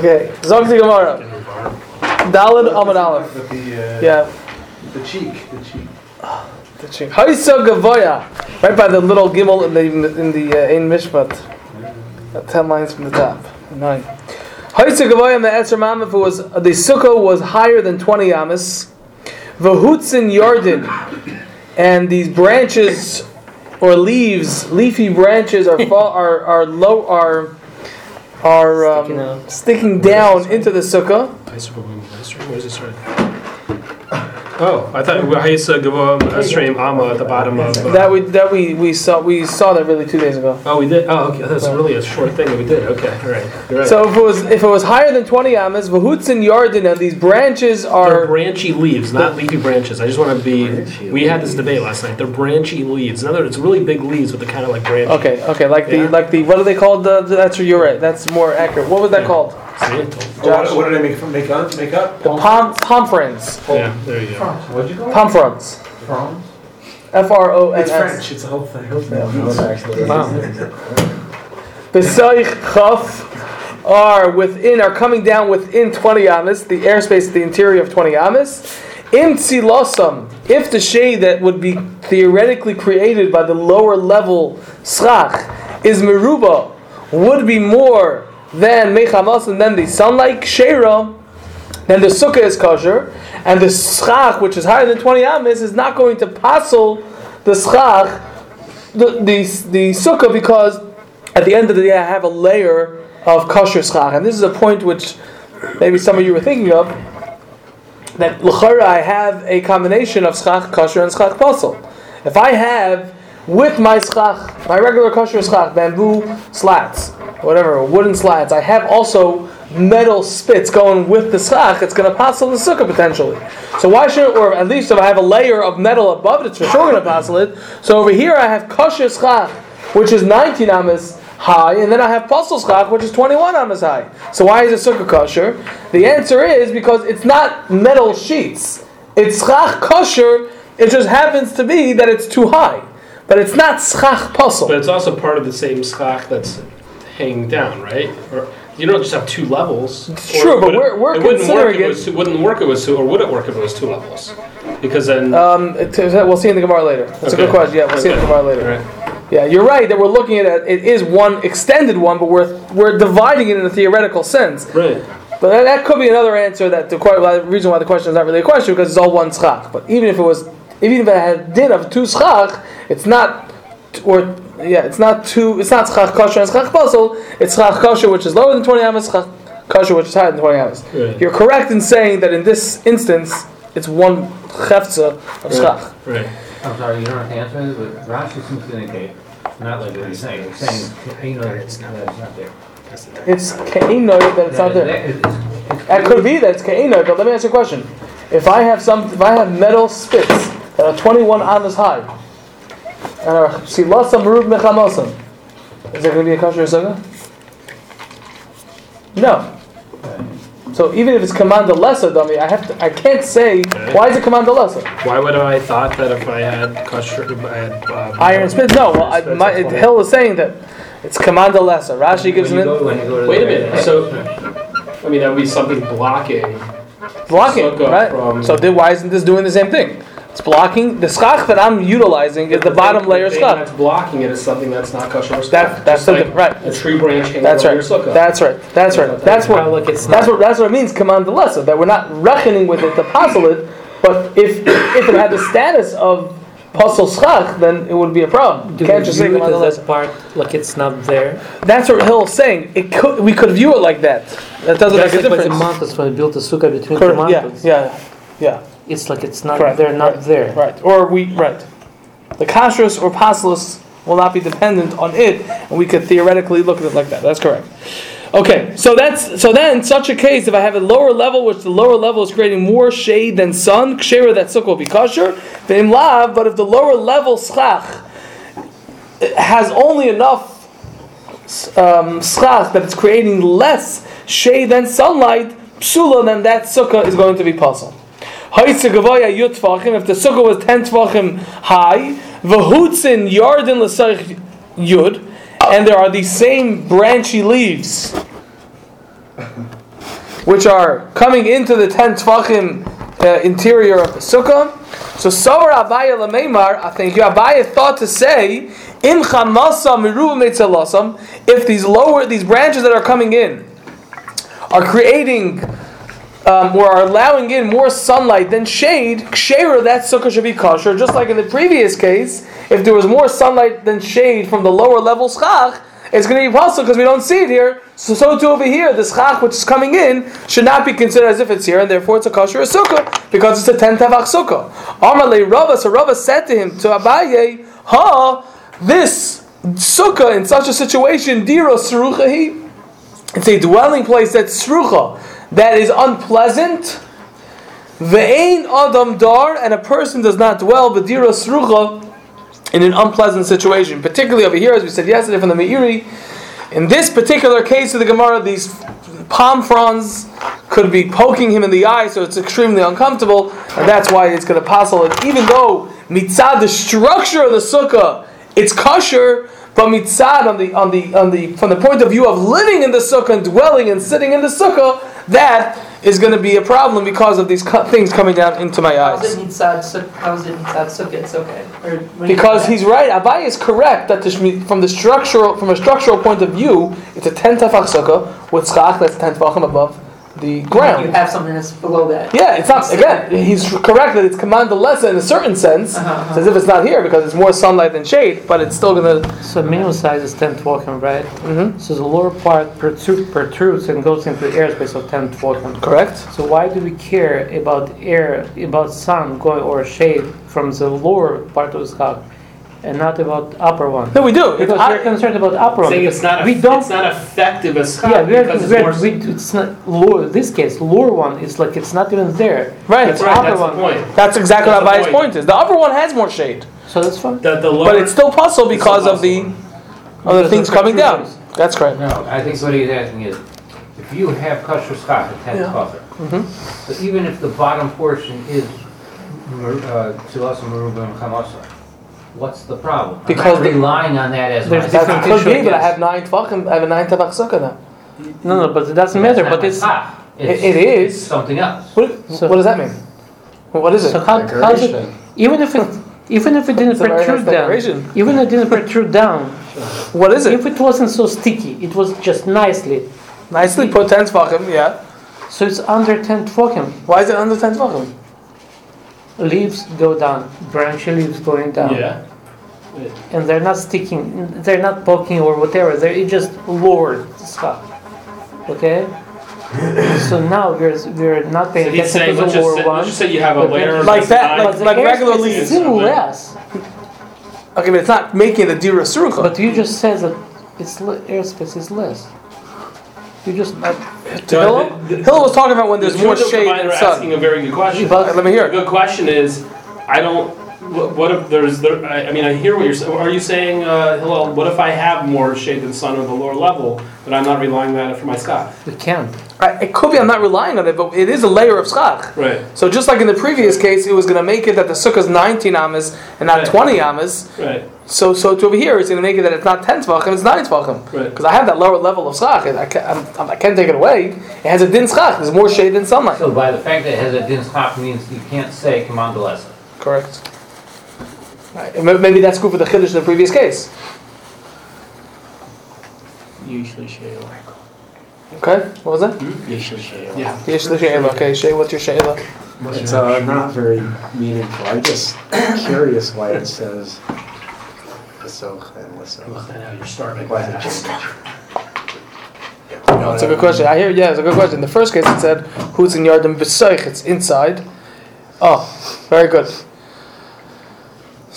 Okay, Zog the Gemara. Dalad Amad Aleph. The, uh, Yeah, the cheek, the cheek. the chink. Haisa Gavoya, right by the little gimel in the in the uh, Ein Mishpat. Uh, ten lines from the top. Nine. Haisa Gavoya the Esser Mamif was the sukkah was higher than twenty amas. Vahutzin Yarden, and these branches or leaves, leafy branches are fall, are are low are are um, Sticking sticking down into the sukkah. Where's this right? Oh, I thought Haisa Gavoim stream Amma at the bottom of. uh, That we that we, we saw we saw that really two days ago. Oh, we did. Oh, okay. That's really a short thing that we did. Okay, all right. You're right. So if it was if it was higher than twenty amas, vahutzin yardin, and these branches They're branchy leaves, not leafy branches. I just want to be. We had this debate last night. They're branchy leaves. In other words, it's really big leaves with the kind of like branch. okay okay like the like the what are they called? Uh, that's you're right. That's more accurate. What was that Yeah. called? Oh, what, what did I make, make up? Make up? The palm palm fronds. Oh. Yeah, there you go. What'd you call it? Palm fronds. Prawns? F R O N It's French. It's a whole thing. Besoich chaf are within are coming down within 20 amas, the airspace, the interior of 20 amas. Im tzilosam, if the shade that would be theoretically created by the lower level schach is meruba, would be more than mechamas and then the sunlight shera, then the sukkah is kosher, and the schach, which is higher than 20 amas, is not going to passel the schach, the, the, the sukkah, because at the end of the day I have a layer of kosher schach. And this is a point which maybe some of you were thinking of, that l'chara I have a combination of schach kosher and schach pasel. If I have with my schach, my regular kosher schach, bamboo slats, whatever, wooden slats, I have also metal spits going with the schach, it's going to passel the sukkah potentially. So why shouldn't, or at least if I have a layer of metal above it, it's for sure going to passel it. So over here I have kosher schach, which is 19 amas high, and then I have pasel schach, which is 21 amas high. So why is it sukkah kosher? The answer is because it's not metal sheets. It's schach kosher, it just happens to be that it's too high. But it's not schach puzzle. But it's also part of the same schach that's hanging down, right? Or you don't just have two levels. It's true, but we're- we're it wouldn't work considering if it it- was two, wouldn't work if it was two, or would it work if it was two levels? Because then. Um, it- we'll see in the Gemara later. That's a good question. Yeah, we'll see in the Okay. Gemara later. Right. Yeah, you're right that we're looking at it. It is one extended one, but we're we're dividing it in a theoretical sense. Right. But that, that could be another answer that the, the reason why the question is not really a question because it's all one schach. But even if it was, even if it had din of two schach, it's not, or yeah, it's not two. It's not schach kosher and schach basel. It's schach kosher which is lower than twenty amas, schach kosher which is higher than twenty amas. Right. You're correct in saying that in this instance, it's one chefza of schach. Right. I'm sorry, you don't have to answer this, but Rashi seems to indicate, not like what he's saying, he's saying, you know, that it's not, that it's not there. It's ke'inoi that it's not there. it's- it's- It could be that it's ke'inoi, but let me ask you a question. If I have some, if I have metal spits that are 21 amas high, and are silasam rub mechamosam, is there going to be a kosher sukkah? No. So even if it's command lesser dummy, I have to, I can't say why is it command lesser? Why would I thought that if I had kosher, if I had uh, Iron spit. No, well, I, my, Spits, that's Hill is saying that it's command lesser. Rashi gives When him you go, when you go to. Wait a the- minute. So, I mean, that would be something blocking. blocking, Sukkah right? from- so then why isn't this doing the same thing? It's blocking the schach that I'm utilizing is the bottom thing- layer thing schach. That's blocking it is something that's not kosher. or That that's Just the, like right. A tree branch hanging That's right. your sukkah. That's right. That's right. That's what. Look, it's That's what. That's what it means. Command the lesser that we're not reckoning with it to puzzle it, but if if it had the status of puzzle schach, then it would be a problem. You Do can't we just say view it command the as lesser. part like it's not there? That's what Hill's saying. It could we could view it like that. That doesn't Just make a like with the difference. mountains when we built the sukkah between Correct. the Yeah. mountains. Yeah. Yeah. It's like it's not Correct, there, not right, there. Right. Or we right. The kashrus or paslus will not be dependent on it, and we could theoretically look at it like that. That's correct. Okay, so that's so then such a case, if I have a lower level, which the lower level is creating more shade than sun, kshera that sukkah will be kosher, lav, but if the lower level schach has only enough um, schach that it's creating less shade than sunlight, psula, then that sukkah is going to be puzzle. If the sukkah was 10 tvachim high, v'hutzin yardin l'sarich yud, and there are these same branchy leaves which are coming into the 10 tvachim uh, interior of the sukkah. So Savar Abaye Lameimar, I think Abaye thought to say, Im if these lower, these branches that are coming in are creating um, or are allowing in more sunlight than shade, kshera, that sukkah should be kosher. Just like in the previous case, if there was more sunlight than shade from the lower level schach, it's going to be possible because we don't see it here. So, so too over here, the schach which is coming in should not be considered as if it's here, and therefore it's a kosher sukkah because it's a ten tavach sukkah. Amalei Rava, so Rava said to him, to Abaye, Ha, this sukkah in such a situation, diro seruchahi, it's a dwelling place that's srucha, that is unpleasant. Ve'ain adam dar, and a person does not dwell v'dira srucha in an unpleasant situation. Particularly over here, as we said yesterday from the Meiri, in this particular case of the Gemara, these palm fronds could be poking him in the eye, so it's extremely uncomfortable, and that's why it's going to passel it. Even though mitzad, the structure of the sukkah, it's kosher, but mitzad on the on the on the from the point of view of living in the sukkah and dwelling and sitting in the sukkah, that is going to be a problem because of these co- things coming down into my eyes. it mitzad sukkah? How is it mitzad sukkah? It's okay. Or Because he's right, Abai is correct that the, from the structural from a structural point of view, it's a ten tefach sukkah with schach that's ten tefachim above the ground. You have something that's below that. Yeah, it's not again. He's correct that it's command lesser in a certain sense, Uh-huh, uh-huh. it's as if it's not here because it's more sunlight than shade, but it's still gonna. So minimum size is 10 twokim, right? Mhm. So the lower part protrudes, protrudes and goes into the airspace of 10 twokim. Correct. So why do we care about air, about sun going or shade from the lower part of the sky, and not about upper one? No, we do. Because I- we're concerned about upper one. Saying it's not, we eff- don't. it's not effective as schach yeah, we're, because it's we're, more. we, it's not lower. This case, lower one is like it's not even there. right. That's It's right, upper that's the one. point. That's exactly That's what the Abai's point. point is. The upper one has more shade, So that's fine. The, the lower, but it's still possible because still of the possible. of the Because things coming down. protrusions. That's correct. No, I think what he's asking is, if you have kosher schach at ten Yeah. kosher, Mhm. so even if the bottom portion is tzilas merubah and chamasa, what's the problem? Because I'm not the- relying on that as my. There's That could be, but I have nine tefachim. I have a nine tefach sukkah now. No, no, but it doesn't matter. But it's It- it is. It's something else. What, So- what does that mean? What is it? so how, how's it? Even if it even if it didn't It's a very nice protrude down, declaration. even if it didn't protrude down, What is it? if it wasn't so sticky, it was just nicely. Nicely put ten tefachim. Yeah. So it's under 10 tvokim. Why is it under ten tefachim? Leaves go down, branchy leaves going down. yeah. And they're not sticking, they're not poking or whatever, they're it just lowered stuff. Okay? so now we're, we're not So paying he's saying, attention to let's the just lower say, one. let's just say you have a layer of Like this that, like- But the like regular airspace leaves. is still less. Okay, but it's not making the dira surucha. But you just said that it's le- airspace is less. You just uh, Hillel? Hillel uh, was talking about when there's The more shade and are asking sun. a very good question. But let me hear it. good question is, I don't. What, what if there's there? I, I mean, I hear what you're saying. Are you saying, uh, Hillel? What if I have more shade than sun on the lower level, but I'm not relying on it for my sky? you can't. I- It could be I'm not relying on it, but it is a layer of schach. Right. So just like in the previous case, it was going to make it that the sukkah is 19 amas and not Right. 20 amas. Right. So so to over here, it's going to make it that it's not 10 tvachim, it's 9 tvachim. Right. Because I have that lower level of schach. I can't, I'm, I can't take it away. It has a din schach. There's more shade than sunlight. So by the fact that it has a din schach means you can't say command lesson. Correct. Right. Maybe that's good for the chiddush in the previous case. Usually shayla. Okay, what was that? Usually shayla. Yeah. Yesh l'she'ela. Okay, Shay, what's your she'ela? It's uh, not very meaningful. I'm just curious why it says Lasoch and Lasoch. I know you're starving. Why is it changed? No, it's a good question. I hear, yeah, it's a good question. In the first case, it said, who's in yardim b'soich, it's inside. Oh, very good.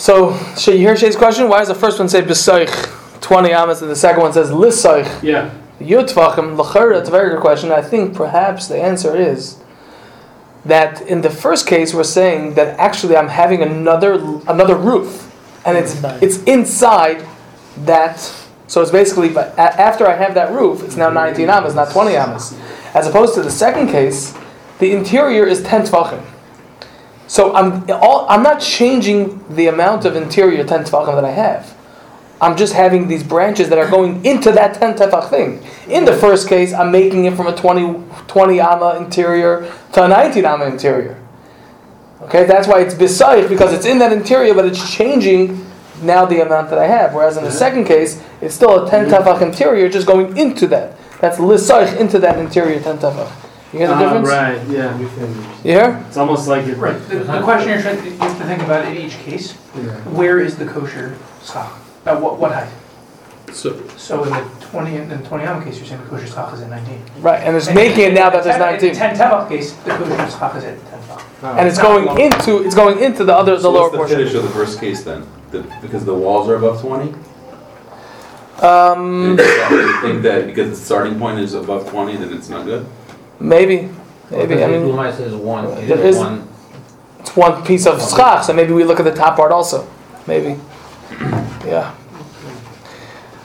So, should you hear Shay's question? Why does the first one say b'soich, 20 amas, and the second one says lisoich, Yeah. yud tvachim, l'chara? It's a very good question. I think perhaps the answer is that in the first case, we're saying that actually I'm having another another roof, and it's Inside. it's inside that. So it's basically, but after I have that roof, it's now 19 amas, not 20 amas. As opposed to the second case, the interior is 10 tvachim. So I'm all, I'm not changing the amount of interior 10 tvachim that I have. I'm just having these branches that are going into that 10 tefach thing. In the first case, I'm making it from a 20, 20 amma interior to a 19 amma interior. Okay, that's why it's bisaych because it's in that interior, but it's changing now the amount that I have. Whereas in the second case, it's still a 10 tefach interior, just going into that. That's lisaych into that interior 10 tefach. You get the Ah, difference? Right, yeah. You hear? It's almost like you're. Right, the, the question you're trying, you have to think about in each case, where is the kosher schach? At what, what height? So, So in the twenty, in the twenty amma case, you're saying the kosher schach is at nineteen. Right, and it's making it now that there's In the 19. ten tevach case, the kosher schach is at ten tevach. And it's going into it's going into the other the So lower what's the portion. finish of the first case then? The, because the walls are above twenty? Um, You think that because the starting point is above twenty, then it's not good? Maybe, maybe. I mean, Blumei says one, uh, it there is is- one. it's one piece of schach, so maybe we look at the top part also. Maybe. Yeah.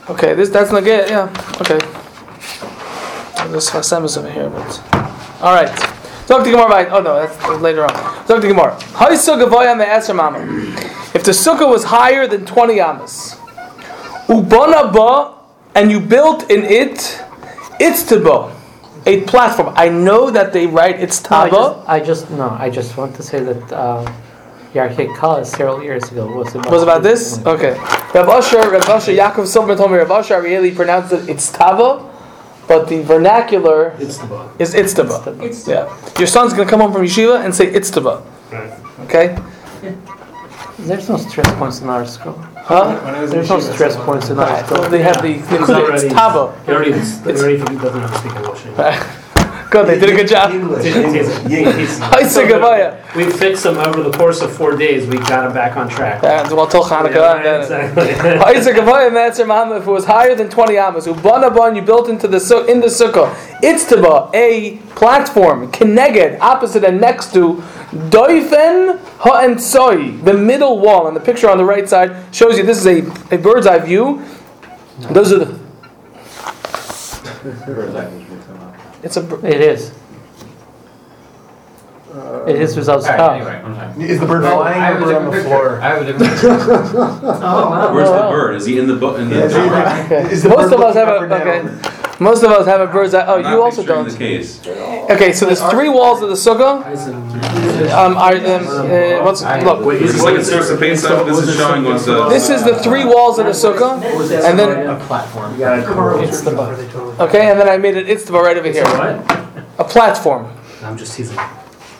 Okay, this that's not good. Yeah. Okay. This Hasem is over here, but all right. Talk to Gemara. By, oh no, that's later on. Talk to Gemara. Haisa gavoya me'eser mama. If the sukkah was higher than twenty amas, ubana ba, and you built in it, it's taba, a platform. I know that they write it's No, I just, I just no. I just want to say that uh, Yarchei Kallah several years ago was about was about this? Okay. Rav Asher, Rav Asher, Yaakov Silverman told me Rav Asher really pronounced it it's tava, but the vernacular it's the bug. is itztaba. Yeah. Your son's gonna come home from yeshiva and say itztaba. Right. Okay? There's no stress points in our school. Huh? When I was in There's no yeshiva, stress so- points in our Right. school. Well, they have the He's nikuda, it's already- tava. He already, he already doesn't have to speak English. Good, they did a good job. English. He's- Haisa gavaya. We fixed him over the course of four days. We got him back on track. And well, till Hanukkah. Yeah, and then- exactly. Haisa gavaya Master Muhammad, if it was higher than 20 amas, ubana ban you built into the su- in the sukkah, itztaba, a platform, keneged, opposite and next to, doifen ha'ensoi, the middle wall. And the picture on the right side shows you this is a, a bird's eye view. Those are the. It's a. bir- It is. Uh, it is without Alright, schach. anyway, Is the bird I flying have or a bird on different the picture. floor? I have a different picture. Oh, wow. Where's the bird? Is he in the book, in the? Yeah, is he? Okay. Is the Most of us have a down? okay. Most of us have a bird's eye. Oh, you also don't. the case. Okay, so there's three walls of the sukkah. Um, are, um, uh, what's, look, Is this like a source of paint stuff? This is showing what's the. this is the three walls of the sukkah, and then A platform. It's the okay, and then I made it itztaba right over here, a platform. I'm just teasing.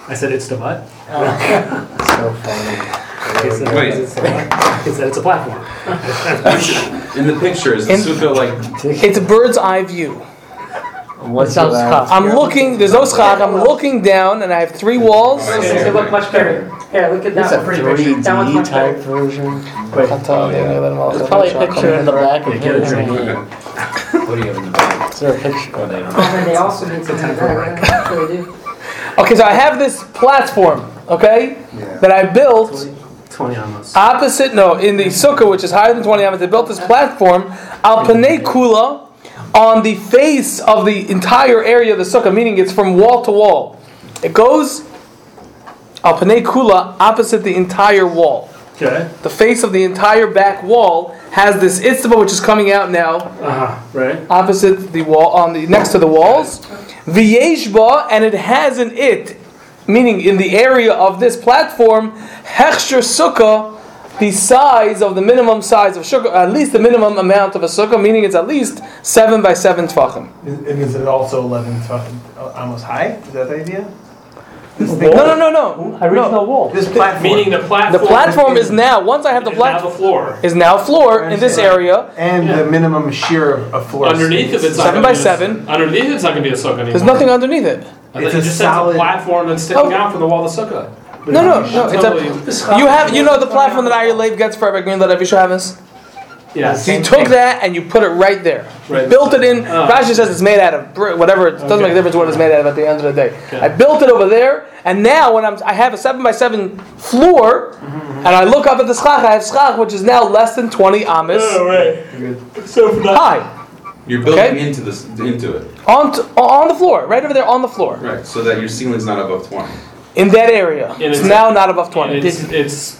I said it's the butt. So funny. He said, Wait. He said it's a platform. In the picture, is the sukkah like? It's a bird's eye view. Without schach. I'm looking. There's no schach. I'm looking down, and I have three walls. They look much better. Here, look at It's that a one. pretty That one's much type better. version. There's probably a picture in the back. of Get a it. drink. What do you have in the back? Is there a picture? Oh, they don't. Oh, they also need some of that. yeah. They do. Okay, so I have this platform. Okay, Yeah. that I built 20 almost. opposite. No, in the sukkah, which is higher than 20 amas. They built this platform al panei kula on the face of the entire area of the sukkah, meaning it's from wall to wall. It goes al panei kula opposite the entire wall. Okay. The face of the entire back wall has this itztaba which is coming out now Uh-huh. Right. opposite the wall on the next to the walls. V'yeshba and it has in it, meaning in the area of this platform, hechsher sukkah, the size of the minimum size of sukkah, at least the minimum amount of a sukkah, meaning it's at least seven by seven tefachim. And is it also 11 fucking uh, almost high? Is that the idea? No, no, no, no. Original no. wall. This platform. Meaning the platform. The platform is now. Once I have the is now the platform, floor. is now floor in this area. and the minimum shear of, of floor. Underneath of it's Seven gonna by be a- seven. Underneath it's not gonna be a sukkah anymore. There's nothing underneath it. I It's a just said it's a platform that's sticking Oh. out from the wall of the sukkah. No, no, no. It's a. You have, you know, the platform that Aryeh Leib gets for Rabbi Green that Rabbi Shabbos. Yes. So you took that and you put it right there. Right. Built it in. Oh. Rashi says it's made out of brick, whatever. It doesn't Okay. make a difference what it's made out of at the end of the day. Okay. I built it over there, and now when I'm, I have a seven by seven floor, Mm-hmm, and I look up at the schach. I have schach, which is now less than twenty amis Oh, right. So for that. high You're building Okay. into this into it, on t- on the floor, right over there on the floor. right? So that your ceiling's not above twenty. In that area. And It's it's- now not above And 20. it's, it's,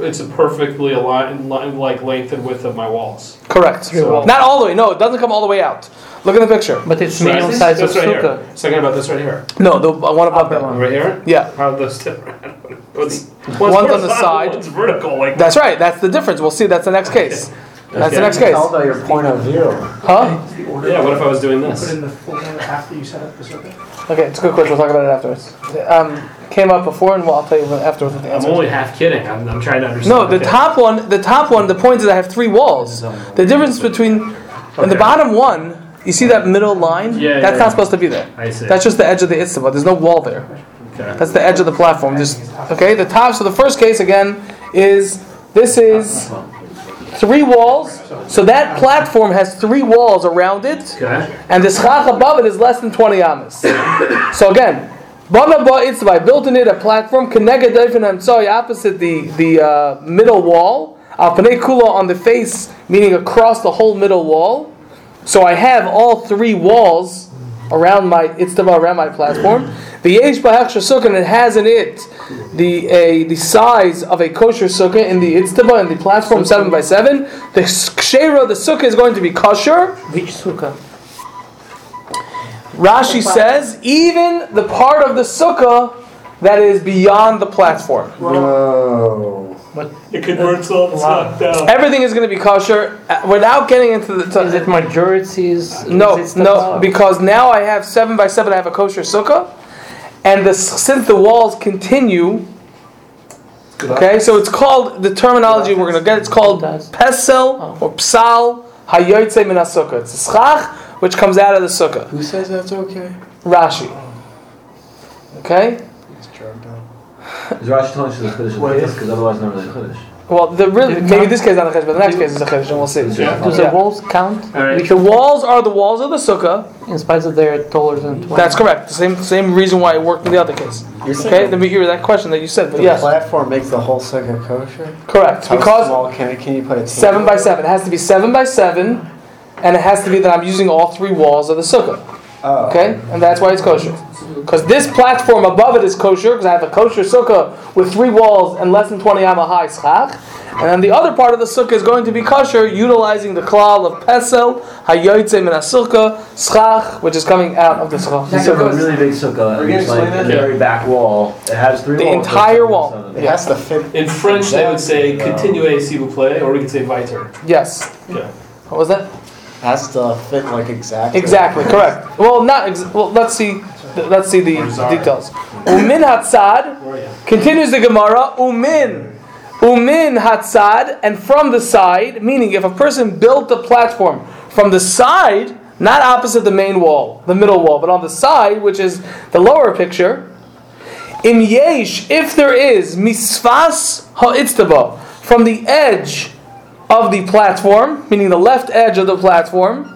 it's a perfectly aligned, like length and width of my walls. Correct. So- Not all the way. No, it doesn't come all the way out. Look at the picture. But it's Right. medium size of This right here. Second about this right here. No, the one above that. one. Right here? Yeah, How are those different? One's, One's on the side. One's vertical, like. that's right. That's the difference. We'll see. That's the next case. That's the next case. Tell by your point of view. Huh? Yeah, what if I was doing this? Put this? in the full after you set up the circuit. Okay, it's a good question. We'll talk about it afterwards. Um, came up before, and well, I'll tell you afterwards what the I'm only half kidding. I'm, I'm trying to understand. No, the Okay. top one, the top one, the point is I have three walls. The difference between, in the bottom one, you see that middle line? Yeah, That's yeah. not supposed to be there. I see. That's just the edge of the itzvah. There's no wall there. Okay. That's the edge of the platform. Just okay. The top. So the first case again is this is three walls. So that platform has three walls around it, Okay. and the schach above it is less than 20 amas. So again, I built in it a platform opposite the the uh, middle wall. Kula on the face, meaning across the whole middle wall. So I have all three walls around my itztava around my platform. The yesh sukkah and it has in it the a the size of a kosher sukkah in the itztava in the platform seven by seven. The kshera the sukkah is going to be kosher. Which sukkah? Rashi says even the part of the sukkah that is beyond the platform. Whoa. It converts all the stuff down. Everything is going to be kosher uh, without getting into the. to- Is it majorities? No, it no, stuff? because now I have seven by seven. I have a kosher sukkah, and the, since the walls continue, okay, so it's called the terminology we're going to get. It's called pesel or psal hayotze min sukkah. It's a schach which comes out of the sukkah. Who says that's okay? Rashi. Okay. It's drugged up. Is Rashi telling us the Chiddush of the case? Because otherwise not really Chiddush. Well, the really maybe this case is not a chiddush, but the next case is a chiddush, and we'll see. Yeah. Do the walls count? Alright. Which The walls are the walls of the sukkah. in spite of they're taller than 20? That's correct. The same same reason why it worked in the other case. You're Okay, saying let me hear that question that you said. But the yes, platform makes the whole sukkah kosher? correct. How Because small can, it, can you put it? seven by seven. It has to be seven by seven, and it has to be that I'm using all three walls of the sukkah. Oh. Okay, and that's why it's kosher. Because this platform above it is kosher, because I have a kosher sukkah with three walls and less than 20 amma high schach. And then the other part of the sukkah is going to be kosher, utilizing the klal of pesel, hayoytze min sukkah, schach, which is coming out of the sukkah. Think of a really big sukkah, and We're it's like the that? very back wall. It has three The walls. The entire wall. some- It has to fit. In French, they would say continue s'il vous plaît, or we could say weiter. Yes. Yeah. What was that? Has to fit like exactly. Exactly, correct. Well, not ex- well. Let's see. Let's see the details. Umin hatzad continues the Gemara. Umin, umin hatzad, and from the side, meaning if a person built the platform from the side, not opposite the main wall, the middle wall, but on the side, which is the lower picture. Im yesh, if there is misfas ha'itztaba from the edge of the platform, meaning the left edge of the platform,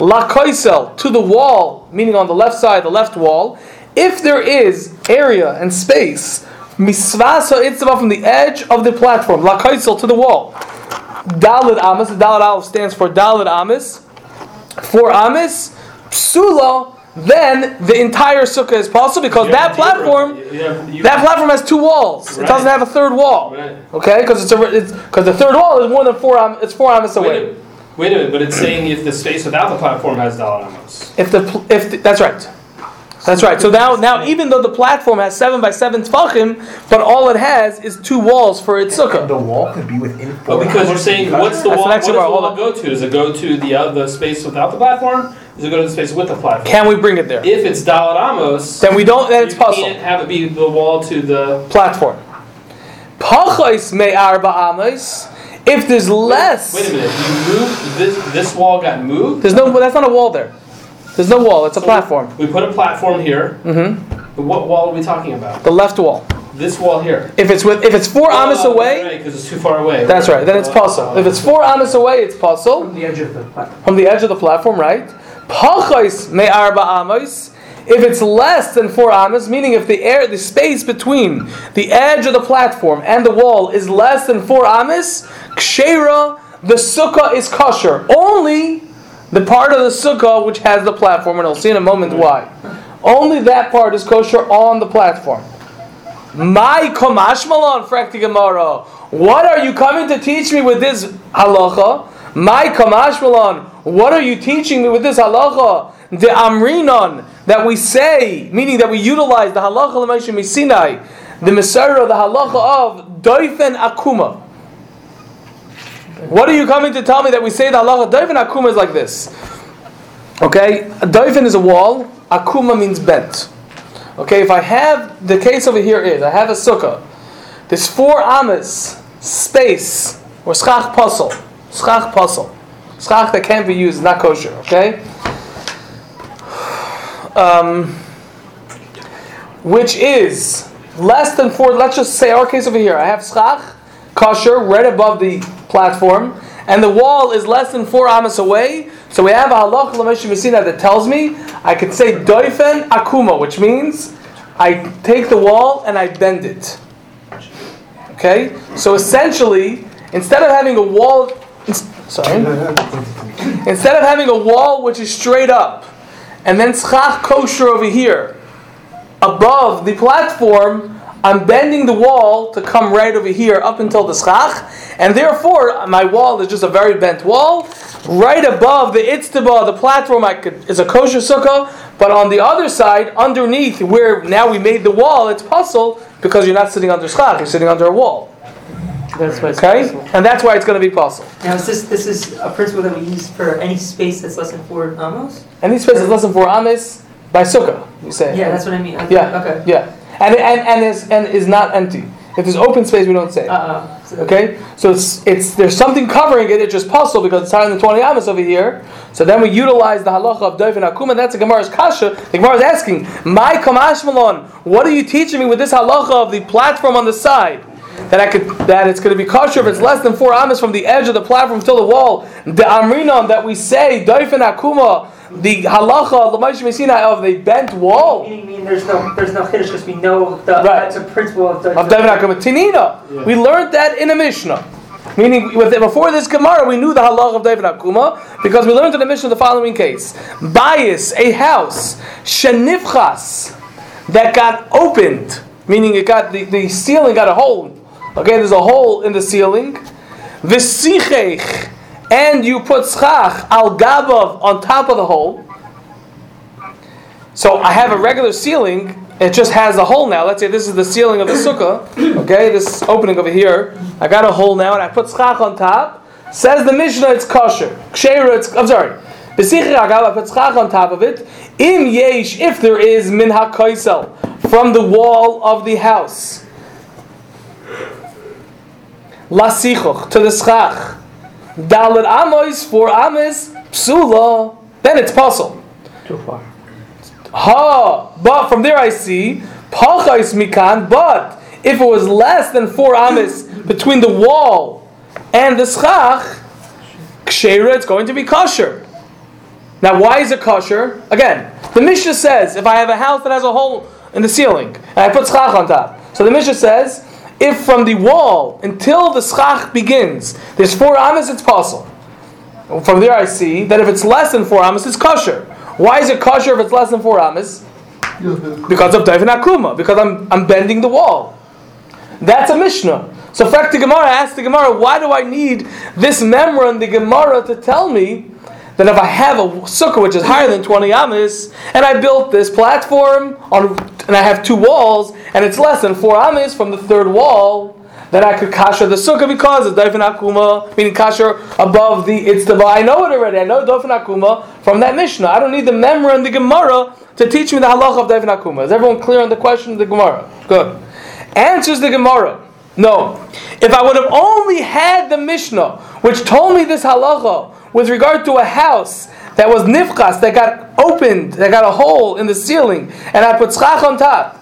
La koisel to the wall, meaning on the left side, the left wall. If there is area and space, misvasa itzva from the edge of the platform, la koisel to the wall. Dalid amis, dalid aleph stands for dalid amis. For amis, psula, then the entire sukkah is possible because that platform, have- that platform has two walls. It doesn't have a third wall. Right. Okay, because it's because the third wall is more than four. am- It's four amis Wait a, away. wait a minute, but it's saying if the space without the platform has dalalamos. If the if the, that's right, that's right. So now now even though the platform has seven by seven tefachim, but all it has is two walls for its sukkah. The wall could be within. Oh, because you're saying what's the That's wall? an What does the wall on. go to? Does it go to the uh, the space without the platform? Does it go to the space with the platform? Can we bring it there? If it's dalalamos, Then we don't. Then it's you puzzle can't have it be the wall to the. platform. Pachos me arba amos. If there's less, Wait a minute. You moved this. This wall got moved. there's no. That's not a wall there. There's no wall. It's a So platform. We put a platform here. Mm-hmm. What wall are we talking about? The left wall. This wall here. If it's with if it's four amos away, because it's too far away. that's right. Then it's puzzle. If it's four amos away, it's puzzle. From the edge of the platform. from the edge of the platform, right? Pachos me arba amos. If it's less than four amos, meaning if the air, the space between the edge of the platform and the wall is less than four amos, kshera, the sukkah is kosher. Only the part of the sukkah which has the platform, and I'll see in a moment why. Only that part is kosher on the platform. My komashmalon, frekti Gemara. What are you coming to teach me with this halacha? My komashmalon. What are you teaching me with this halacha? The amrinon that we say, meaning that we utilize the halacha l'maishem misinai, the Messiah, the halacha of doifen akuma. What are you coming to tell me that we say the halacha doifen akuma is like this? Okay, a doifen is a wall. Akuma means bent. Okay, if I have the case over here is I have a sukkah. There's four amas space or schach puzzle, schach puzzle, schach that can't be used, not kosher. Okay, um, which is less than four. Let's just say our case over here. I have schach kosher right above the platform, and the wall is less than four amas away. So we have a halach l'meshim that tells me I can say doifen akuma, which means I take the wall and I bend it. Okay, so essentially, instead of having a wall, sorry, instead of having a wall which is straight up, and then schach kosher over here, above the platform, I'm bending the wall to come right over here up until the schach, and therefore my wall is just a very bent wall. Right above the itztaba, the platform I could, is a kosher sukkah, but on the other side, underneath where now we made the wall, it's puzzle because you're not sitting under schach, you're sitting under a wall. That's why it's Okay, possible. and that's why it's going to be puzzle. Now, is this, this is a principle that we use for any space that's less than four amos? Any space is less than four amos by sukkah. You say. Yeah, that's what I mean. Okay. Yeah. Okay. Yeah, and and and is and is not empty. If there's open space, we don't say. Uh-uh. Okay, so it's it's there's something covering it. It's just possible because it's higher than twenty amas over here. So then we utilize the halacha of doif and akum, and that's the Gemara's kasha. The Gemara is asking, "My kamash malon, what are you teaching me with this halacha of the platform on the side?" That I could that it's going to be kosher if it's less than four amas from the edge of the platform till the wall. The amrinon that we say doif and akuma, the halacha the Moshe Messina of the bent wall. Meaning, meaning there's no there's no chiddush because we know the, Right. that's a principle of the. of doifen akuma. Tinina. We learned that in a Mishnah. Meaning, with, before this Gemara, we knew the halach of doifen akuma because we learned in the Mishnah the following case: bias a house shenifchas that got opened, meaning it got the, the ceiling got a hole. Okay, there's a hole in the ceiling. V'sichech, and you put schach al gabav on top of the hole. So I have a regular ceiling. It just has a hole now. Let's say this is the ceiling of the sukkah. Okay, this opening over here. I got a hole now, and I put schach on top. Says the Mishnah, it's kosher. Ksheira, it's I'm sorry. B'sichir agav, I put schach on top of it. Im yesh, if there is min hakoisel from the wall of the house. Lasichoch to the schach. Dalit amos for Amos, psula. Then it's puzzle. Too far. Ha, but from there I see pachais mikan. But if it was less than four Amos between the wall and the schach, kshera, it's going to be kosher. Now, why is it kosher? Again, the Mishnah says if I have a house that has a hole in the ceiling and I put schach on top, so the Mishnah says if from the wall until the schach begins there's four amis, it's possible. From there, I see that if it's less than four amas, it's kosher. Why is it kosher if it's less than four amas? Because of Daivin Akuma, because I'm, I'm bending the wall. That's a Mishnah. So, fact the Gemara asked the Gemara, why do I need this memra in the Gemara to tell me that if I have a sukkah which is higher than 20 amas, and I built this platform on, and I have two walls, and it's less than four amas from the third wall, that I could kasher the sukkah because it's daifin akuma, meaning kasher above the it's the I know it already. I know daifin akuma from that mishnah. I don't need the memra and the gemara to teach me the halach of daifin akuma. Is everyone clear on the question of the gemara? Good. Answers the gemara. No. If I would have only had the mishnah which told me this halacha with regard to a house that was nifkas that got opened, that got a hole in the ceiling, and I put schach on top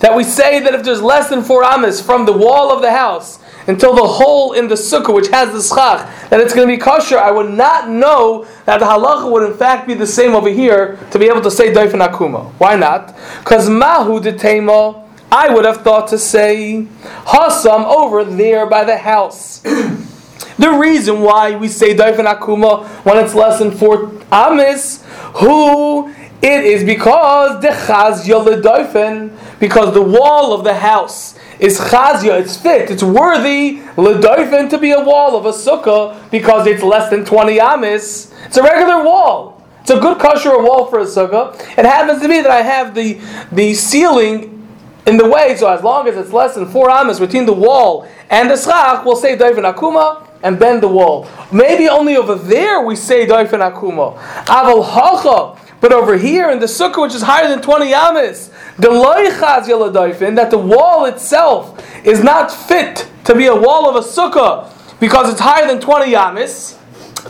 that we say that if there's less than four amas from the wall of the house until the hole in the sukkah which has the schach, that it's going to be kosher, I would not know that the halacha would in fact be the same over here to be able to say doifin akuma. Why not? Because mahu detema, I would have thought to say hasam over there by the house. The reason why we say Daifin Akuma when it's less than four amis, who It is because the chazya ledoifen, because the wall of the house is chazya, it's fit, it's worthy ledoifen to be a wall of a sukkah because it's less than 20 amis. It's a regular wall. It's a good kosher wall for a sukkah. It happens to be that I have the the ceiling in the way, so as long as it's less than four amas between the wall and the schach, we'll say doifen akuma and bend the wall. Maybe only over there we say doifen Akumo. Aval hacha. But over here in the sukkah, which is higher than 20 amas, the loichaz yaladoifin, that the wall itself is not fit to be a wall of a sukkah because it's higher than 20 amas.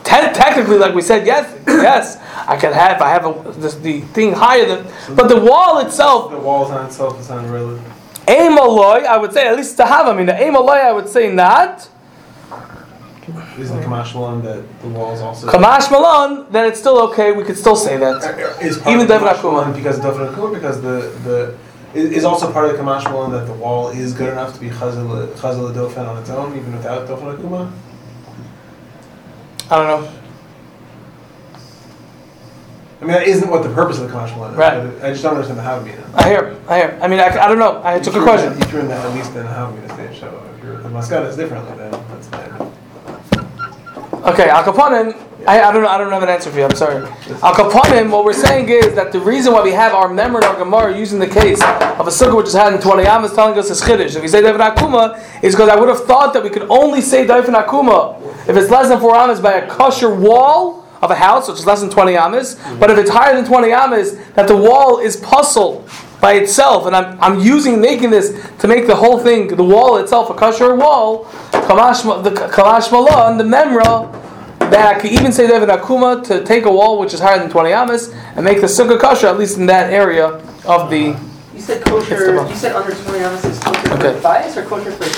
Te- technically, like we said, yes, yes, I can have. I have a, this, the thing higher than, but the wall itself The walls on itself is relevant. Aim I would say at least to have. I mean, the aim I would say not. Isn't the Kamash Malon that the walls also Kamash Malon, then it's still okay. We could still say that. is Even the Akuma. Because doifen akuma because the the is also part of the Kamash Malon that the wall is good enough to be Chazal Dofen on its own even without doifen akuma. I don't know. I mean that isn't what the purpose of the Kamash Malon is. Right. I just don't understand the Havamina. I hear. I hear. I mean, I, I don't know. I, it's a good question. You threw in that at least in the Havamina stage. So if you're the Maskana is differently, then that's. Okay, Al I, I don't know. I don't have an answer for you. I'm sorry. Al what we're saying is that the reason why we have our memory our Gemara using the case of a sukkah which is had in 20 amas telling us it's chiddush. If we say doifen akuma, is because I would have thought that we could only say doifen akuma if it's less than four amas by a kosher wall of a house, which is less than 20 amas. But if it's higher than 20 amas, that the wall is puzzle by itself, and I'm, I'm using making this to make the whole thing, the wall itself, a kosher wall. Kamash, Ma- the Kamash Malon, the Memra, that I could even say doifen akuma to take a wall which is higher than 20 amas and make the sukkah kosher, at least in that area of the. You said kosher, you said under 20 ounces is kosher Okay. for bias or kosher for